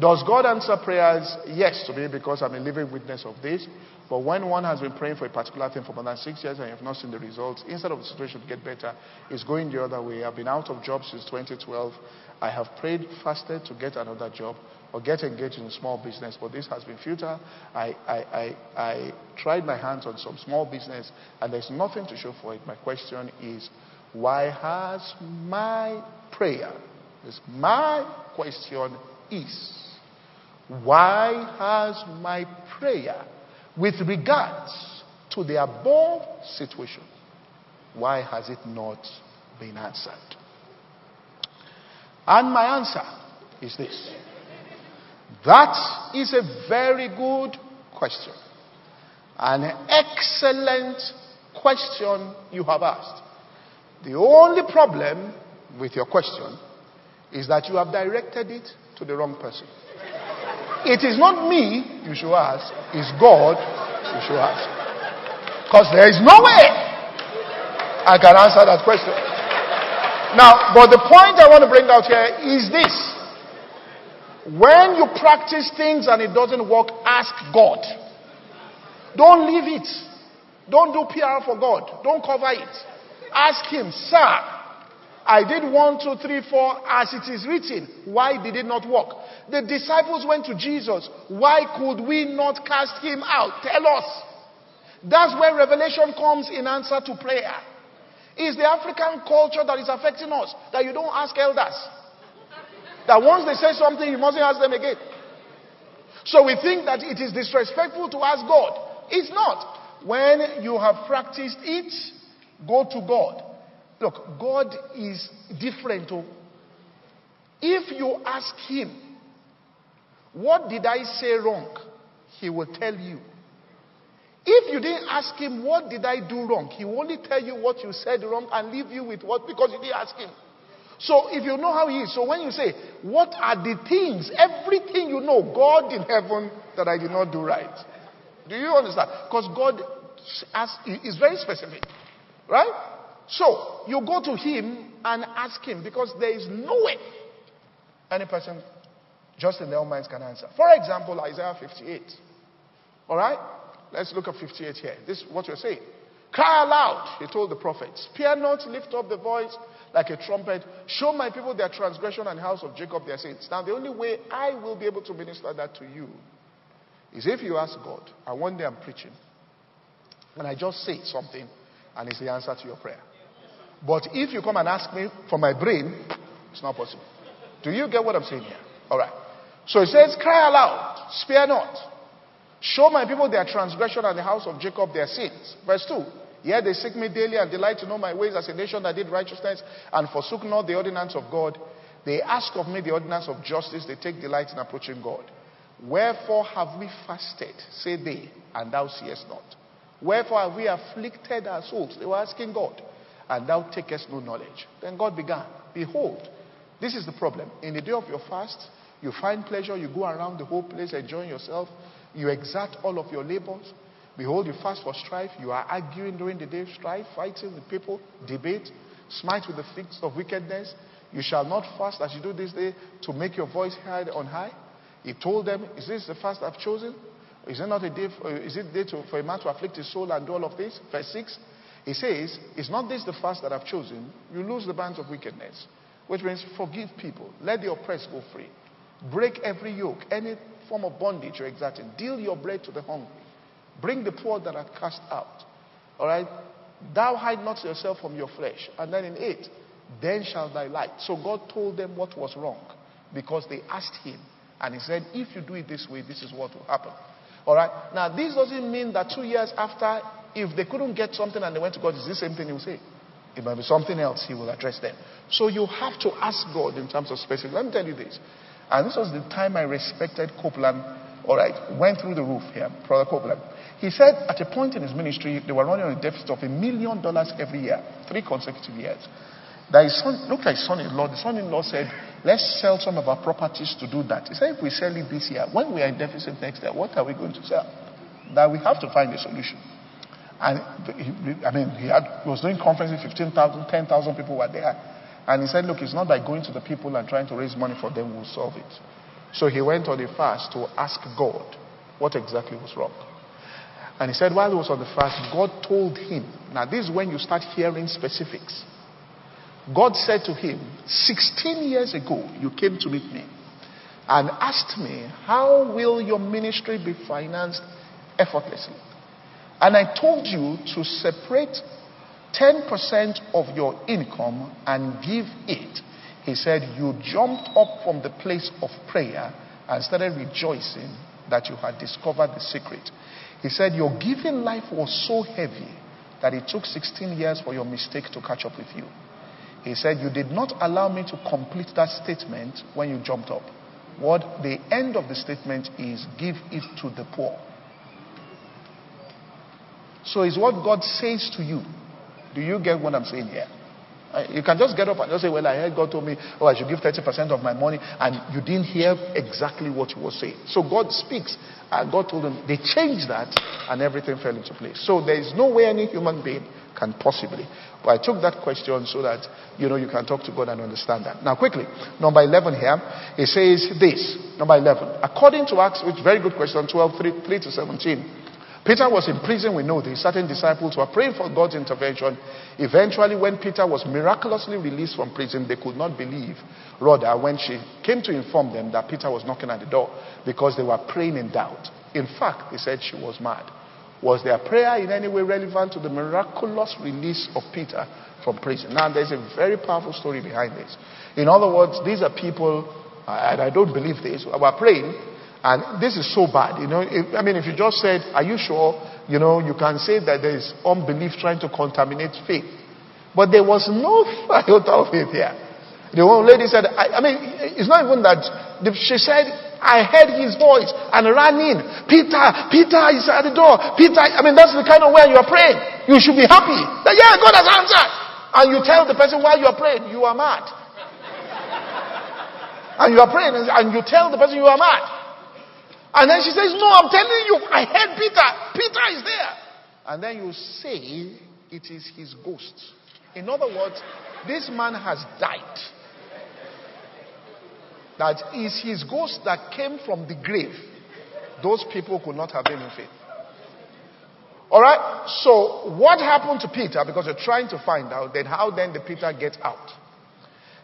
Does God answer prayers? Yes, to me, because I'm a living witness of this. But when one has been praying for a particular thing for more than six years and you have not seen the results, instead of the situation to get better, it's going the other way. I've been out of job since 2012. I have prayed, fasted to get another job or get engaged in a small business, but this has been futile. I, I, I, I tried my hands on some small business and there's nothing to show for it. My question is, why has my prayer, this my question is, why has my prayer with regards to the above situation, why has it not been answered? And my answer is this. That is a very good question. An excellent question you have asked. The only problem with your question is that you have directed it to the wrong person. It is not me you should ask, it's God you should ask. Because there is no way I can answer that question. Now, but the point I want to bring out here is this. When you practice things and it doesn't work, ask God. Don't leave it. Don't do PR for God. Don't cover it. Ask Him, Sir, I did one, two, three, four as it is written. Why did it not work? The disciples went to Jesus. Why could we not cast him out? Tell us. That's where revelation comes in answer to prayer. It's the African culture that is affecting us. That you don't ask elders. That once they say something, you mustn't ask them again. So we think that it is disrespectful to ask God. It's not. When you have practiced it, go to God. Look, God is different. Oh. If you ask Him, what did I say wrong? He will tell you. If you didn't ask Him, what did I do wrong? He will only tell you what you said wrong and leave you with what because you didn't ask Him. So if you know how He is, so when you say, What are the things, everything you know, God in heaven that I did not do right? Do you understand? Because God is very specific. Right? So you go to him and ask him because there is no way any person just in their own minds can answer. For example, Isaiah 58. All right? Let's look at 58 here. This is what you're saying. Cry aloud, he told the prophets. Fear not, lift up the voice like a trumpet. Show my people their transgression and house of Jacob their sins. Now, the only way I will be able to minister that to you is if you ask God, and one day I'm preaching, and I just say something, and it's the answer to your prayer. But if you come and ask me for my brain, it's not possible. Do you get what I'm saying here? All right. So it says, Cry aloud, spare not. Show my people their transgression and the house of Jacob their sins. Verse 2. Yet they seek me daily and delight to know my ways as a nation that did righteousness and forsook not the ordinance of God. They ask of me the ordinance of justice. They take delight in approaching God. Wherefore have we fasted, say they, and thou seest not? Wherefore have we afflicted our souls? They were asking God and thou takest no knowledge. Then God began, Behold, this is the problem. In the day of your fast, you find pleasure, you go around the whole place enjoying yourself, you exert all of your labors. Behold, you fast for strife, you are arguing during the day, strife, fighting with people, debate, smite with the fists of wickedness. You shall not fast as you do this day to make your voice heard on high. He told them, Is this the fast I've chosen? Is it not a day for, is it day to, for a man to afflict his soul and do all of this? Verse 6. He says, Is not this the fast that I've chosen? You lose the bands of wickedness, which means forgive people, let the oppressed go free, break every yoke, any form of bondage you're exerting, deal your bread to the hungry, bring the poor that are cast out. All right? Thou hide not yourself from your flesh. And then in 8, then shall thy light. So God told them what was wrong because they asked him. And he said, If you do it this way, this is what will happen. All right? Now, this doesn't mean that two years after if they couldn't get something and they went to God, it's the same thing he will say. It might be something else he will address them. So you have to ask God in terms of specific. Let me tell you this. And this was the time I respected Copeland. All right, went through the roof here, Brother Copeland. He said at a point in his ministry, they were running on a deficit of a million dollars every year, three consecutive years. That his son, looked like son-in-law. The son-in-law said, let's sell some of our properties to do that. He said, if we sell it this year, when we are in deficit next year, what are we going to sell? That we have to find a solution. And he, I mean, he, had, he was doing conferences, 15,000, 10,000 people were there. And he said, look, it's not by going to the people and trying to raise money for them will solve it. So he went on a fast to ask God what exactly was wrong. And he said, while he was on the fast, God told him. Now, this is when you start hearing specifics. God said to him, 16 years ago, you came to meet me and asked me, How will your ministry be financed effortlessly? And I told you to separate 10% of your income and give it. He said, You jumped up from the place of prayer and started rejoicing that you had discovered the secret. He said, Your giving life was so heavy that it took 16 years for your mistake to catch up with you. He said, You did not allow me to complete that statement when you jumped up. What the end of the statement is give it to the poor. So it's what God says to you. Do you get what I'm saying here? You can just get up and just say, Well, I heard God told me, oh, I should give 30% of my money, and you didn't hear exactly what he was saying. So God speaks, and God told them, they changed that, and everything fell into place. So there is no way any human being can possibly. But I took that question so that, you know, you can talk to God and understand that. Now, quickly, number 11 here, it says this. Number 11. According to Acts, which very good question, 12, 3, 3 to 17. Peter was in prison, we know this. Certain disciples were praying for God's intervention. Eventually, when Peter was miraculously released from prison, they could not believe Rhoda when she came to inform them that Peter was knocking at the door because they were praying in doubt. In fact, they said she was mad. Was their prayer in any way relevant to the miraculous release of Peter from prison? Now, there's a very powerful story behind this. In other words, these are people, and I don't believe this, were praying and this is so bad. You know, if, I mean, if you just said, Are you sure? You know, you can say that there is unbelief trying to contaminate faith. But there was no iota of faith here. The one lady said, I, I mean, it's not even that. She said, I heard his voice and ran in. Peter, Peter is at the door. Peter, I mean, that's the kind of way you're praying. You should be happy. That, yeah, God has answered. And you tell the person while you're praying, you are mad. and you are praying and you tell the person you are mad. And then she says, No, I'm telling you, I heard Peter. Peter is there. And then you say it is his ghost. In other words, this man has died. That is his ghost that came from the grave. Those people could not have been in faith. All right. So what happened to Peter? Because you're trying to find out. Then how then did Peter get out?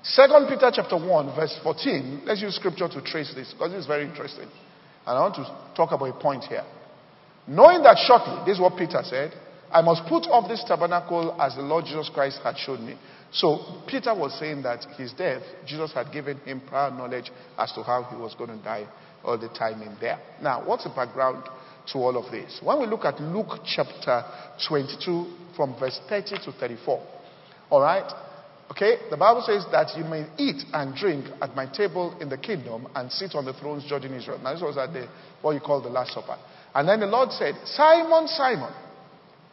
Second Peter chapter one verse fourteen. Let's use scripture to trace this because it's very interesting. And I want to talk about a point here. Knowing that shortly, this is what Peter said, I must put off this tabernacle as the Lord Jesus Christ had showed me. So Peter was saying that his death, Jesus had given him prior knowledge as to how he was going to die all the time in there. Now, what's the background to all of this? When we look at Luke chapter 22 from verse 30 to 34, all right, Okay? The Bible says that you may eat and drink at my table in the kingdom and sit on the thrones judging Israel. Now, this was at the, what you call the Last Supper. And then the Lord said, Simon, Simon,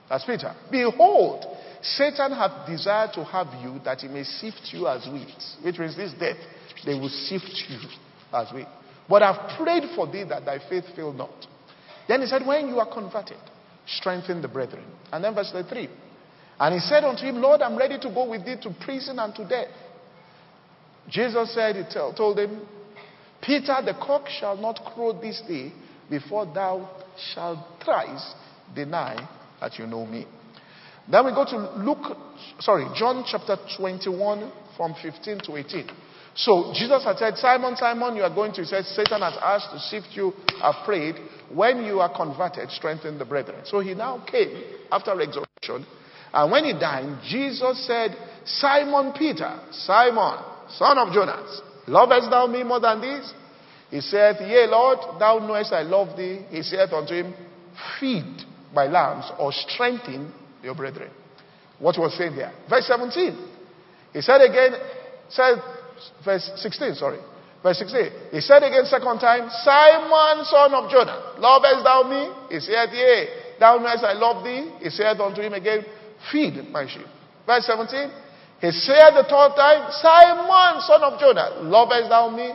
that's Peter, behold, Satan hath desired to have you that he may sift you as wheat. Which means this death, they will sift you as wheat. But I've prayed for thee that thy faith fail not. Then he said, When you are converted, strengthen the brethren. And then verse 3 and he said unto him, Lord, I'm ready to go with thee to prison and to death. Jesus said, He told him, Peter, the cock shall not crow this day before thou shalt thrice deny that you know me. Then we go to Luke, sorry, John chapter 21 from 15 to 18. So Jesus had said, Simon, Simon, you are going to, he said, Satan has asked to sift you, have prayed. When you are converted, strengthen the brethren. So he now came after resurrection and when he died, Jesus said, Simon Peter, Simon, son of Jonas, lovest thou me more than this? He said, Yea, Lord, thou knowest I love thee. He said unto him, Feed my lambs or strengthen your brethren. What was saying there? Verse 17. He said again, said, verse 16, sorry. Verse 16. He said again, second time, Simon, son of Jonah, lovest thou me? He said, Yea, thou knowest I love thee. He said unto him again, Feed my sheep. Verse 17. He said the third time, Simon, son of Jonah, lovest thou me?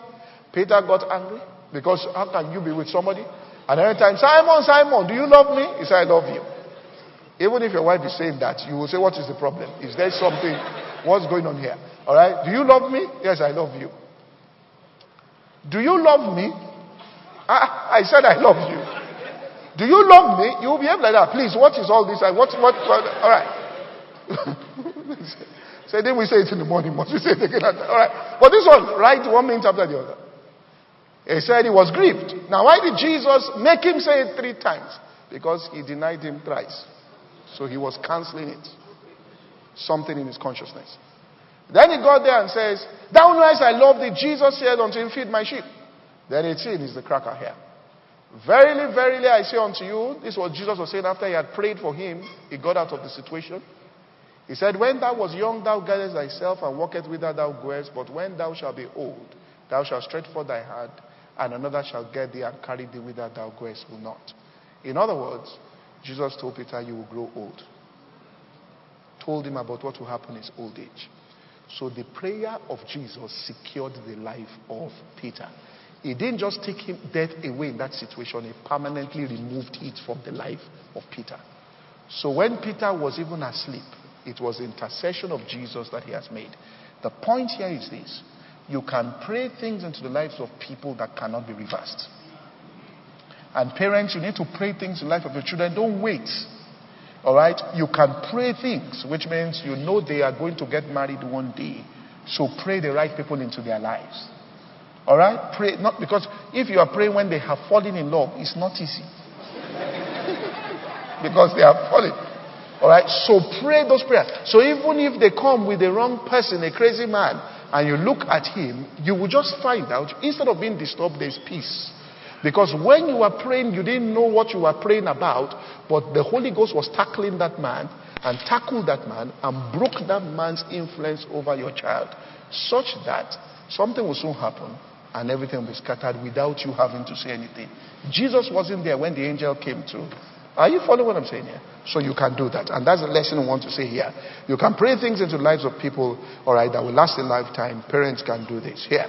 Peter got angry because how can you be with somebody? And every time, Simon, Simon, do you love me? He said, I love you. Even if your wife is saying that, you will say, What is the problem? Is there something? What's going on here? All right? Do you love me? Yes, I love you. Do you love me? I, I said, I love you. Do you love me? You will behave like that. Please, what is all this? What, what, what? All right. so then we say it in the morning. Must we say it again? All right. But this one, right one minute after the other. He said he was grieved. Now, why did Jesus make him say it three times? Because he denied him thrice. So he was canceling it. Something in his consciousness. Then he got there and says, Thou knowest I love thee. Jesus said unto him, Feed my sheep. Then 18 is the cracker here. Verily, verily, I say unto you, this is what Jesus was saying after he had prayed for him. He got out of the situation. He said, When thou was young, thou gettest thyself and walkest whither thou goest, but when thou shalt be old, thou shalt stretch forth thy hand, and another shall get thee and carry thee whither thou goest will not. In other words, Jesus told Peter, You will grow old. Told him about what will happen in his old age. So the prayer of Jesus secured the life of Peter. He didn't just take him death away in that situation, he permanently removed it from the life of Peter. So when Peter was even asleep, it was the intercession of Jesus that he has made. The point here is this you can pray things into the lives of people that cannot be reversed. And parents, you need to pray things in the life of your children. Don't wait. All right? You can pray things, which means you know they are going to get married one day. So pray the right people into their lives. All right? Pray not because if you are praying when they have fallen in love, it's not easy. because they have fallen. All right? So pray those prayers. So even if they come with the wrong person, a crazy man, and you look at him, you will just find out instead of being disturbed, there's peace. Because when you were praying, you didn't know what you were praying about, but the Holy Ghost was tackling that man and tackled that man and broke that man's influence over your child, such that something will soon happen and everything will be scattered without you having to say anything. Jesus wasn't there when the angel came through. Are you following what I'm saying here? So you can do that. And that's the lesson I want to say here. You can pray things into the lives of people, all right, that will last a lifetime. Parents can do this. Here.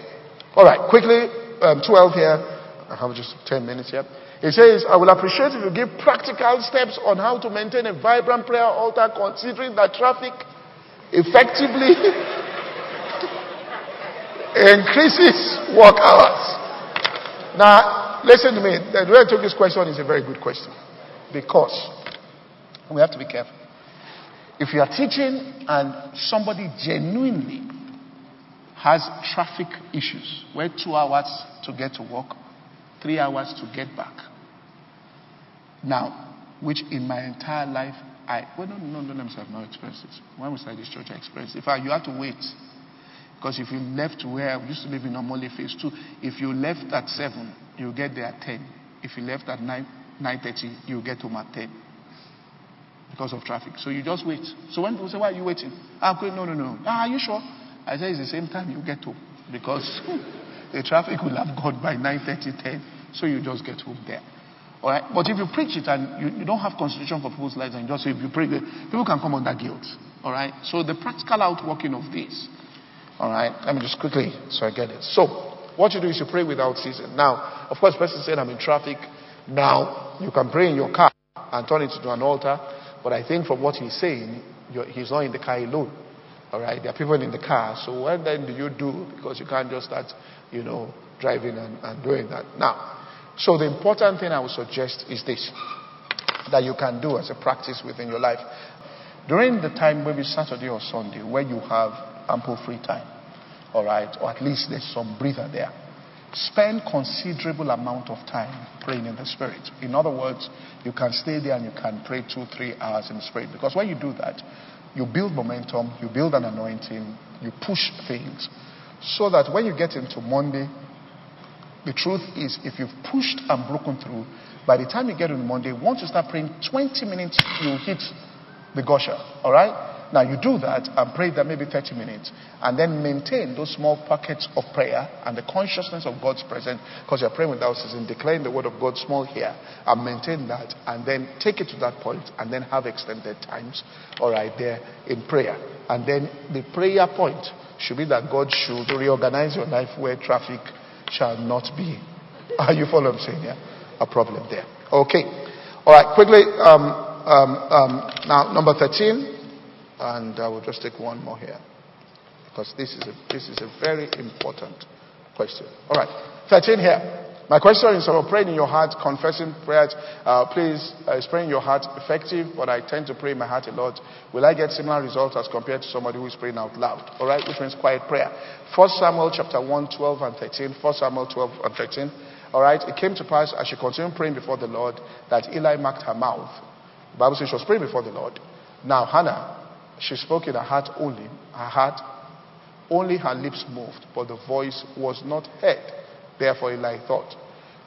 All right, quickly, um, 12 here. I have just 10 minutes here. He says, I will appreciate if you give practical steps on how to maintain a vibrant prayer altar considering that traffic effectively increases work hours. Now, listen to me. The way I took this question is a very good question. Because we have to be careful. If you are teaching and somebody genuinely has traffic issues, where two hours to get to work, three hours to get back. Now, which in my entire life, I, well, no, no, no, let I've not experienced this. When we started this church, I experienced. In fact, you have to wait. Because if you left where I used to live in Omole phase two, if you left at 7, you get there at 10. If you left at 9, 9.30, you get home at 10. Because of traffic. So you just wait. So when people say, why are you waiting? I'm going, no, no, no. Ah, are you sure? I say, it's the same time you get home. Because the traffic will have gone by 9.30, 10. So you just get home there. All right? But if you preach it and you, you don't have consideration for people's lives and just if you pray, people can come under guilt. All right? So the practical outworking of this. All right? Let me just quickly, so I get it. So, what you do is you pray without ceasing. Now, of course, person said, I'm in traffic. Now, you can pray in your car and turn it into an altar. But I think from what he's saying, he's not in the car alone. All right? There are people in the car. So, what then do you do? Because you can't just start, you know, driving and, and doing that. Now, so the important thing I would suggest is this that you can do as a practice within your life. During the time, maybe Saturday or Sunday, where you have ample free time, all right, or at least there's some breather there, spend considerable amount of time praying in the Spirit. In other words, you can stay there and you can pray two, three hours in the Spirit. Because when you do that, you build momentum, you build an anointing, you push things, so that when you get into Monday, the truth is, if you've pushed and broken through, by the time you get on Monday, once you start praying 20 minutes, you hit the gusher. All right? Now you do that and pray that maybe 30 minutes, and then maintain those small pockets of prayer and the consciousness of God's presence, because you're praying without ceasing, declaring the word of God small here, and maintain that, and then take it to that point, and then have extended times, all right, there in prayer. And then the prayer point should be that God should reorganize your life where traffic shall not be. Are you following what saying? Yeah, a problem there. Okay. All right. Quickly. Um, um, um, now, number 13, and I will just take one more here because this is a, this is a very important question. All right. 13 here. My question is about praying in your heart, confessing prayers. Uh, please, uh, is praying in your heart effective? But I tend to pray in my heart a lot. Will I get similar results as compared to somebody who is praying out loud? All right, which means quiet prayer. 1 Samuel chapter 1, 12 and 13. 1 Samuel 12 and 13. All right, it came to pass as she continued praying before the Lord that Eli marked her mouth. The Bible says she was praying before the Lord. Now, Hannah, she spoke in her heart only. Her heart, only her lips moved, but the voice was not heard. Therefore, Eli thought.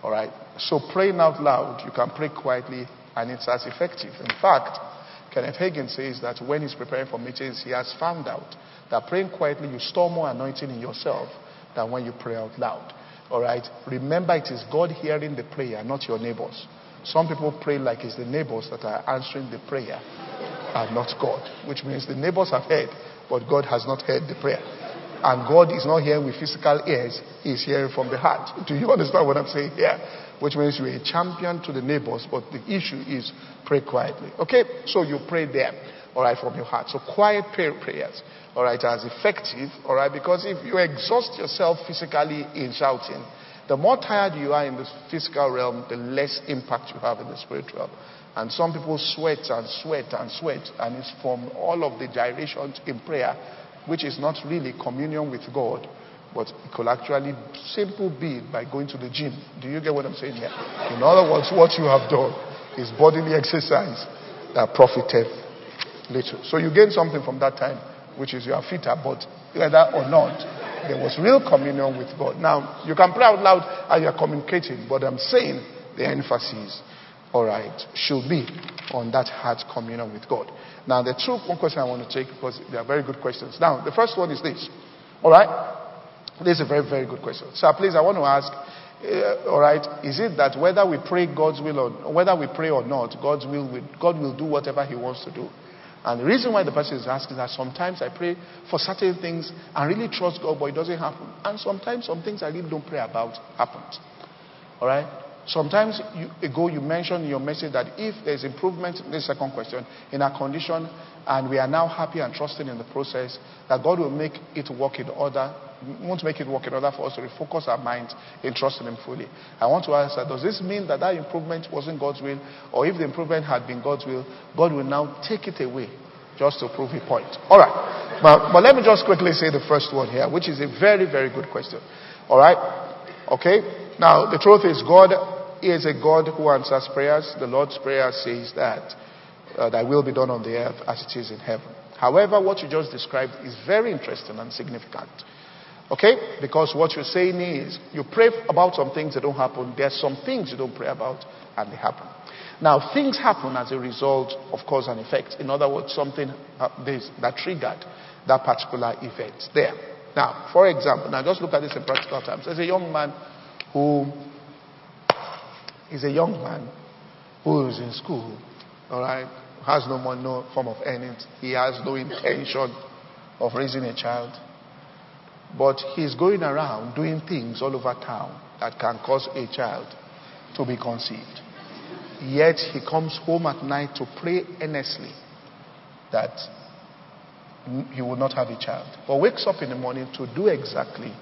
All right. So praying out loud, you can pray quietly, and it's as effective. In fact, Kenneth Hagin says that when he's preparing for meetings, he has found out that praying quietly, you store more anointing in yourself than when you pray out loud. All right. Remember, it is God hearing the prayer, not your neighbors. Some people pray like it's the neighbors that are answering the prayer and not God, which means the neighbors have heard, but God has not heard the prayer. And God is not hearing with physical ears, He's hearing from the heart. Do you understand what I'm saying here? Which means you're a champion to the neighbors, but the issue is pray quietly. Okay? So you pray there, all right, from your heart. So quiet prayer prayers, all right, are as effective, all right, because if you exhaust yourself physically in shouting, the more tired you are in the physical realm, the less impact you have in the spiritual. And some people sweat and sweat and sweat, and it's from all of the gyrations in prayer which is not really communion with God, but it could actually simple be by going to the gym. Do you get what I'm saying here? In other words, what you have done is bodily exercise that profited little. So you gain something from that time, which is you are fitter, but whether or not, there was real communion with God. Now, you can pray out loud and you're communicating, but I'm saying the emphasis, all right, should be on that heart communion with God. Now, the two one question I want to take because they are very good questions. Now, the first one is this. All right? This is a very, very good question. So, please, I want to ask, uh, all right, is it that whether we pray God's will or whether we pray or not, God's will, will, God will do whatever He wants to do? And the reason why the person is asking is that sometimes I pray for certain things and really trust God, but it doesn't happen. And sometimes some things I really don't pray about happens. All right? Sometimes you, ago you mentioned in your message that if there's improvement, the second question, in our condition, and we are now happy and trusting in the process, that God will make it work in order, won't make it work in order for us to refocus our minds in trusting Him fully. I want to ask that, does this mean that that improvement wasn't God's will? Or if the improvement had been God's will, God will now take it away just to prove a point? All right. But, but let me just quickly say the first one here, which is a very, very good question. All right. Okay? Now, the truth is, God is a God who answers prayers. The Lord's Prayer says that uh, thy will be done on the earth as it is in heaven. However, what you just described is very interesting and significant. Okay? Because what you're saying is you pray about some things that don't happen. There's some things you don't pray about and they happen. Now, things happen as a result of cause and effect. In other words, something uh, that triggered that particular event there. Now, for example, now just look at this in practical terms. There's a young man who is a young man who is in school, all right, has no money, no form of earnings. He has no intention of raising a child. But he's going around doing things all over town that can cause a child to be conceived. Yet he comes home at night to pray earnestly that he will not have a child. But wakes up in the morning to do exactly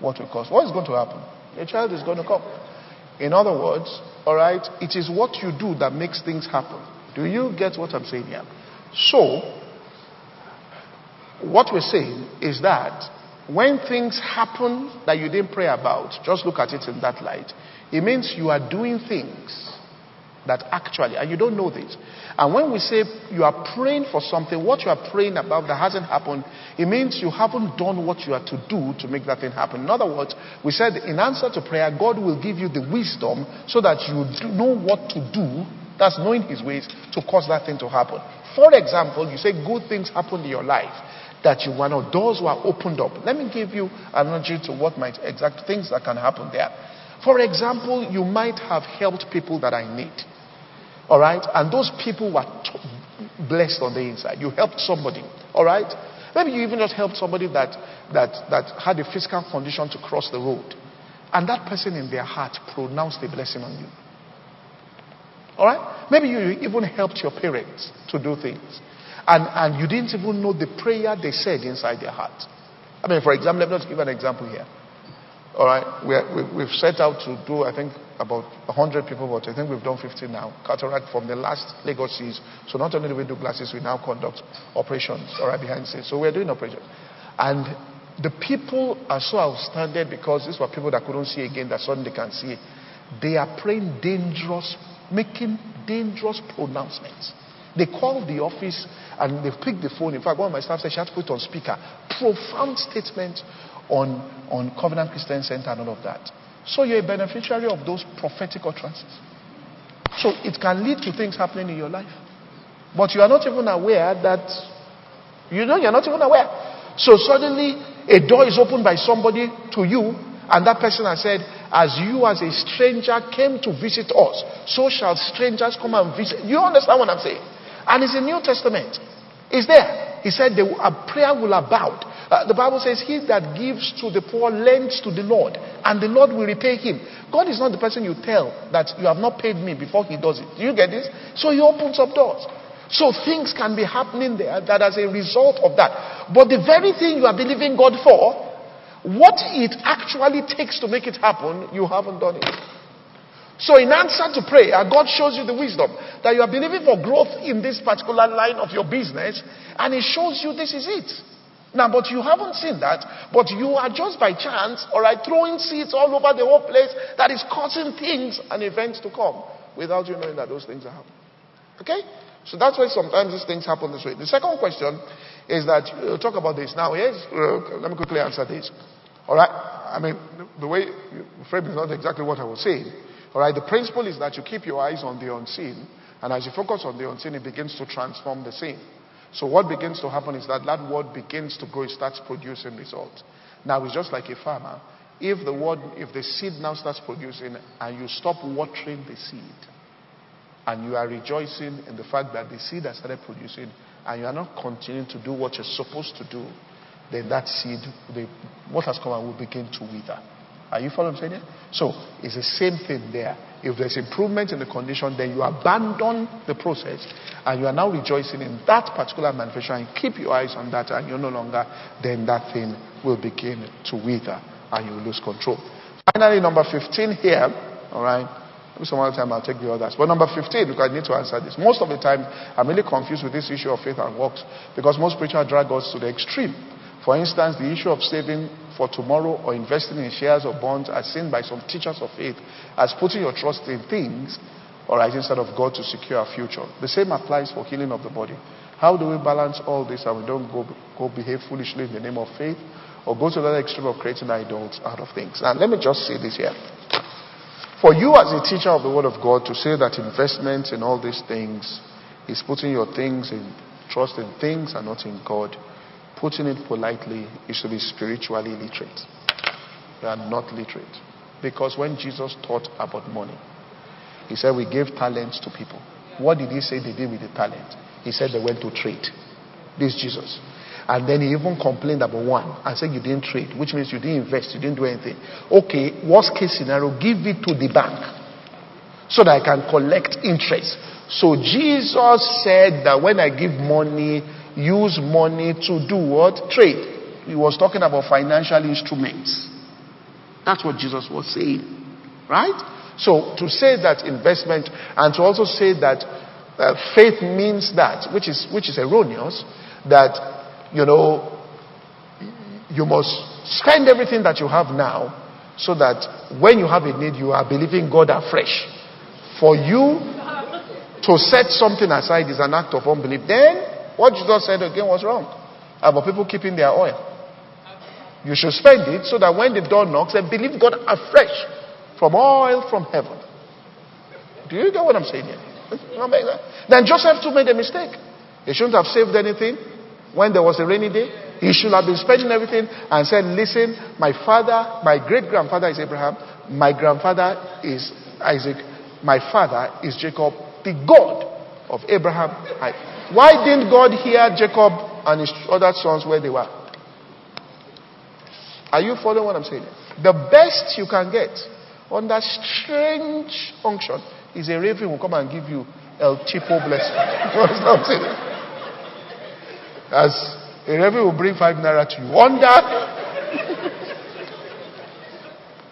what will cause. What is going to happen? A child is going to come. In other words, all right, it is what you do that makes things happen. Do you get what I'm saying here? So, what we're saying is that when things happen that you didn't pray about, just look at it in that light. It means you are doing things that actually, and you don't know this. And when we say you are praying for something, what you are praying about that hasn't happened, it means you haven't done what you are to do to make that thing happen. In other words, we said in answer to prayer, God will give you the wisdom so that you know what to do. That's knowing His ways to cause that thing to happen. For example, you say good things happen in your life that you want, or doors were opened up. Let me give you an analogy to what might exact things that can happen there. For example, you might have helped people that I need. All right? And those people were t- blessed on the inside. You helped somebody. All right? Maybe you even just helped somebody that, that, that had a physical condition to cross the road. And that person in their heart pronounced a blessing on you. All right? Maybe you even helped your parents to do things. And, and you didn't even know the prayer they said inside their heart. I mean, for example, let me just give an example here. All right, we, have set out to do, I think, about 100 people, but I think we've done 50 now. Cataract from the last Lagos seas. So not only do we do glasses, we now conduct operations, all right, behind the scenes. So we're doing operations. And the people are so outstanding because these were people that couldn't see again that suddenly can see. They are praying dangerous, making dangerous pronouncements. They called the office and they picked the phone. In fact, one of my staff said she had to put on speaker. Profound statement on, on Covenant Christian Center and all of that. So you're a beneficiary of those prophetic utterances. So it can lead to things happening in your life. But you are not even aware that, you know, you're not even aware. So suddenly a door is opened by somebody to you, and that person has said, As you, as a stranger, came to visit us, so shall strangers come and visit. You understand what I'm saying? And it's in New Testament. It's there. He said, A prayer will abound. Uh, the Bible says, He that gives to the poor lends to the Lord, and the Lord will repay him. God is not the person you tell that you have not paid me before He does it. Do you get this? So He opens up doors. So things can be happening there that as a result of that. But the very thing you are believing God for, what it actually takes to make it happen, you haven't done it. So, in answer to prayer, God shows you the wisdom that you are believing for growth in this particular line of your business, and He shows you this is it. Now, but you haven't seen that, but you are just by chance, all right, throwing seeds all over the whole place that is causing things and events to come without you knowing that those things are happening. Okay? So that's why sometimes these things happen this way. The second question is that uh, talk about this now. Yes, uh, let me quickly answer this. All right. I mean, the way you frame is not exactly what I was saying. All right. The principle is that you keep your eyes on the unseen, and as you focus on the unseen, it begins to transform the seen. So what begins to happen is that that word begins to grow, it starts producing results. Now it's just like a farmer. If the word, if the seed now starts producing and you stop watering the seed, and you are rejoicing in the fact that the seed has started producing, and you are not continuing to do what you're supposed to do, then that seed, the, what has come out will begin to wither. Are you following saying? So it's the same thing there. If there's improvement in the condition, then you abandon the process and you are now rejoicing in that particular manufacturer and keep your eyes on that and you're no longer, then that thing will begin to wither and you will lose control. Finally, number 15 here, all right. Maybe some other time I'll take the others. But number 15, because I need to answer this. Most of the time, I'm really confused with this issue of faith and works because most preachers drag us to the extreme. For instance, the issue of saving for tomorrow or investing in shares or bonds as seen by some teachers of faith as putting your trust in things or right, instead of God to secure our future. The same applies for healing of the body. How do we balance all this and we don't go, go behave foolishly in the name of faith or go to the other extreme of creating idols out of things? And let me just say this here. For you as a teacher of the Word of God to say that investment in all these things is putting your things in trust in things and not in God Putting it politely, you should be spiritually literate. You are not literate. Because when Jesus taught about money, he said, We gave talents to people. What did he say they did with the talent? He said they went to trade. This Jesus. And then he even complained about one and said, You didn't trade, which means you didn't invest, you didn't do anything. Okay, worst case scenario, give it to the bank so that I can collect interest. So Jesus said that when I give money, use money to do what? Trade. He was talking about financial instruments. That's what Jesus was saying. Right? So to say that investment and to also say that uh, faith means that, which is, which is erroneous, that, you know, you must spend everything that you have now so that when you have a need, you are believing God afresh. For you to set something aside is an act of unbelief. Then what Jesus said again was wrong ah, about people keeping their oil. You should spend it so that when the door knocks, and believe God afresh from oil from heaven. Do you get what I'm saying here? Then Joseph too made a mistake. He shouldn't have saved anything when there was a rainy day. He should have been spending everything and said, Listen, my father, my great grandfather is Abraham, my grandfather is Isaac, my father is Jacob, the God of Abraham. Why didn't God hear Jacob and his other sons where they were? Are you following what I'm saying? The best you can get under strange function is a raven will come and give you El Chipo blessing. I'm saying? As a raven will bring five naira to you. Under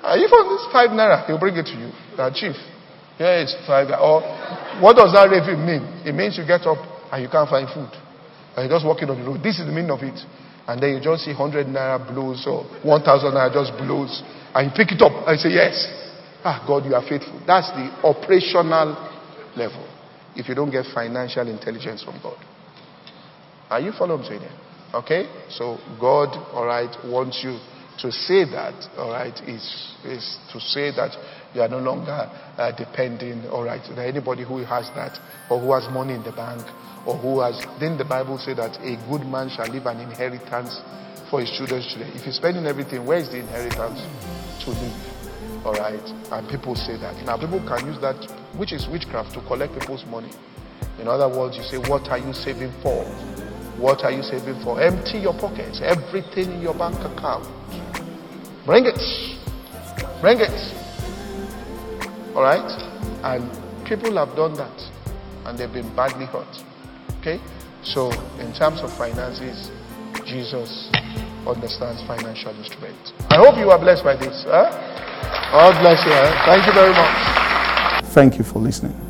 Are you from this five naira? He'll bring it to you. Uh, chief, here is five. Or what does that refill mean? It means you get up and you can't find food. And you're just walking on the road. This is the meaning of it. And then you just see 100 naira blows or 1,000 naira just blows. And you pick it up and say, Yes. Ah, God, you are faithful. That's the operational level. If you don't get financial intelligence from God. Are you following me? Okay? So God, all right, wants you to say that, all right, is, is to say that you are no longer uh, depending, all right, anybody who has that or who has money in the bank or who has. Didn't the Bible say that a good man shall leave an inheritance for his children's children? If he's spending everything, where is the inheritance to leave? All right, and people say that. Now, people can use that, which is witchcraft, to collect people's money. In other words, you say, What are you saving for? What are you saving for? Empty your pockets, everything in your bank account. Bring it. Bring it. All right? And people have done that, and they've been badly hurt. Okay? So, in terms of finances, Jesus understands financial instruments. I hope you are blessed by this. Huh? God bless you. Thank you very much. Thank you for listening.